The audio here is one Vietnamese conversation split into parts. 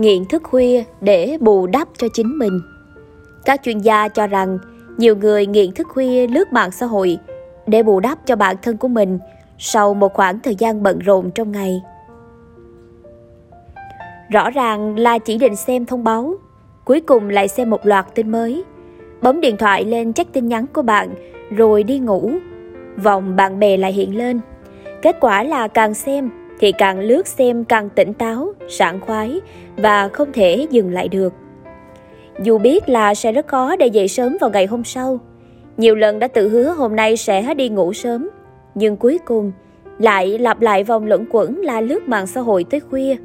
nghiện thức khuya để bù đắp cho chính mình. Các chuyên gia cho rằng nhiều người nghiện thức khuya lướt mạng xã hội để bù đắp cho bản thân của mình sau một khoảng thời gian bận rộn trong ngày. Rõ ràng là chỉ định xem thông báo, cuối cùng lại xem một loạt tin mới. Bấm điện thoại lên check tin nhắn của bạn rồi đi ngủ. Vòng bạn bè lại hiện lên. Kết quả là càng xem thì càng lướt xem càng tỉnh táo, sảng khoái và không thể dừng lại được. Dù biết là sẽ rất khó để dậy sớm vào ngày hôm sau, nhiều lần đã tự hứa hôm nay sẽ đi ngủ sớm, nhưng cuối cùng lại lặp lại vòng luẩn quẩn là lướt mạng xã hội tới khuya.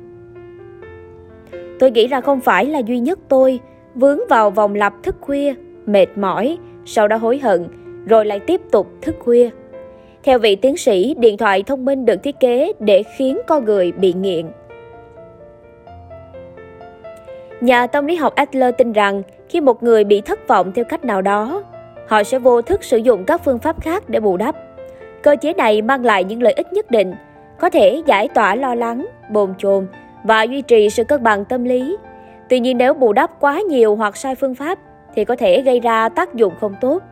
Tôi nghĩ ra không phải là duy nhất tôi vướng vào vòng lặp thức khuya, mệt mỏi, sau đó hối hận, rồi lại tiếp tục thức khuya. Theo vị tiến sĩ, điện thoại thông minh được thiết kế để khiến con người bị nghiện. Nhà tâm lý học Adler tin rằng khi một người bị thất vọng theo cách nào đó, họ sẽ vô thức sử dụng các phương pháp khác để bù đắp. Cơ chế này mang lại những lợi ích nhất định, có thể giải tỏa lo lắng, bồn chồn và duy trì sự cân bằng tâm lý. Tuy nhiên nếu bù đắp quá nhiều hoặc sai phương pháp thì có thể gây ra tác dụng không tốt.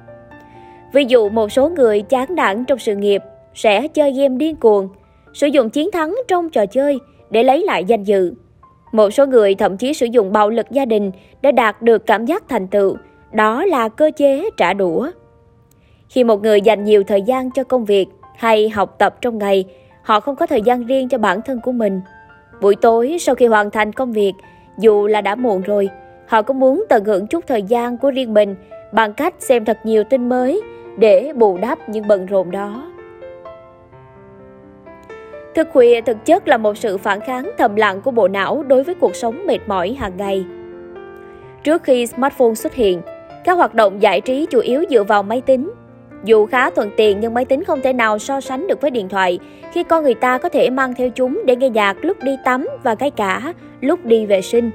Ví dụ một số người chán nản trong sự nghiệp sẽ chơi game điên cuồng, sử dụng chiến thắng trong trò chơi để lấy lại danh dự. Một số người thậm chí sử dụng bạo lực gia đình để đạt được cảm giác thành tựu, đó là cơ chế trả đũa. Khi một người dành nhiều thời gian cho công việc hay học tập trong ngày, họ không có thời gian riêng cho bản thân của mình. Buổi tối sau khi hoàn thành công việc, dù là đã muộn rồi, họ cũng muốn tận hưởng chút thời gian của riêng mình bằng cách xem thật nhiều tin mới để bù đắp những bận rộn đó. Thức khuya thực chất là một sự phản kháng thầm lặng của bộ não đối với cuộc sống mệt mỏi hàng ngày. Trước khi smartphone xuất hiện, các hoạt động giải trí chủ yếu dựa vào máy tính. Dù khá thuận tiện nhưng máy tính không thể nào so sánh được với điện thoại khi con người ta có thể mang theo chúng để nghe nhạc lúc đi tắm và cái cả lúc đi vệ sinh.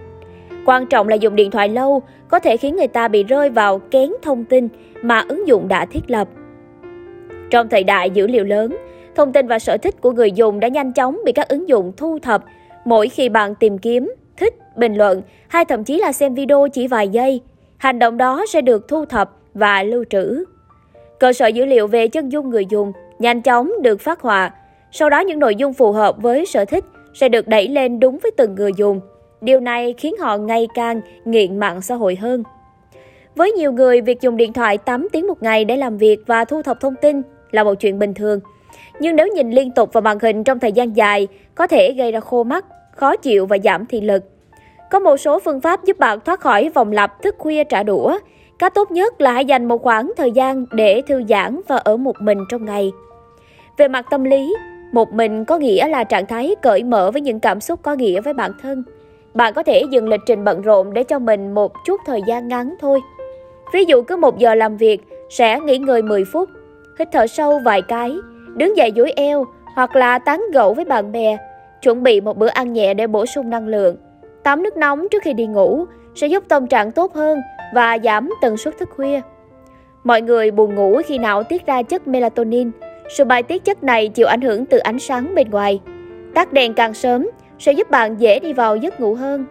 Quan trọng là dùng điện thoại lâu có thể khiến người ta bị rơi vào kén thông tin mà ứng dụng đã thiết lập. Trong thời đại dữ liệu lớn, thông tin và sở thích của người dùng đã nhanh chóng bị các ứng dụng thu thập mỗi khi bạn tìm kiếm, thích, bình luận hay thậm chí là xem video chỉ vài giây. Hành động đó sẽ được thu thập và lưu trữ. Cơ sở dữ liệu về chân dung người dùng nhanh chóng được phát họa. Sau đó những nội dung phù hợp với sở thích sẽ được đẩy lên đúng với từng người dùng. Điều này khiến họ ngày càng nghiện mạng xã hội hơn. Với nhiều người, việc dùng điện thoại 8 tiếng một ngày để làm việc và thu thập thông tin là một chuyện bình thường. Nhưng nếu nhìn liên tục vào màn hình trong thời gian dài, có thể gây ra khô mắt, khó chịu và giảm thị lực. Có một số phương pháp giúp bạn thoát khỏi vòng lặp thức khuya trả đũa. Cách tốt nhất là hãy dành một khoảng thời gian để thư giãn và ở một mình trong ngày. Về mặt tâm lý, một mình có nghĩa là trạng thái cởi mở với những cảm xúc có nghĩa với bản thân. Bạn có thể dừng lịch trình bận rộn để cho mình một chút thời gian ngắn thôi. Ví dụ cứ một giờ làm việc, sẽ nghỉ ngơi 10 phút, hít thở sâu vài cái, đứng dậy duỗi eo hoặc là tán gẫu với bạn bè, chuẩn bị một bữa ăn nhẹ để bổ sung năng lượng. Tắm nước nóng trước khi đi ngủ sẽ giúp tâm trạng tốt hơn và giảm tần suất thức khuya. Mọi người buồn ngủ khi não tiết ra chất melatonin. Sự bài tiết chất này chịu ảnh hưởng từ ánh sáng bên ngoài. Tắt đèn càng sớm sẽ giúp bạn dễ đi vào giấc ngủ hơn.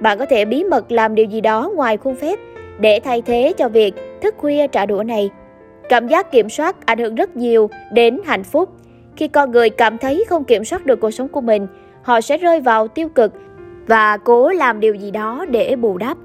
Bạn có thể bí mật làm điều gì đó ngoài khuôn phép để thay thế cho việc thức khuya trả đũa này. Cảm giác kiểm soát ảnh hưởng rất nhiều đến hạnh phúc. Khi con người cảm thấy không kiểm soát được cuộc sống của mình, họ sẽ rơi vào tiêu cực và cố làm điều gì đó để bù đắp.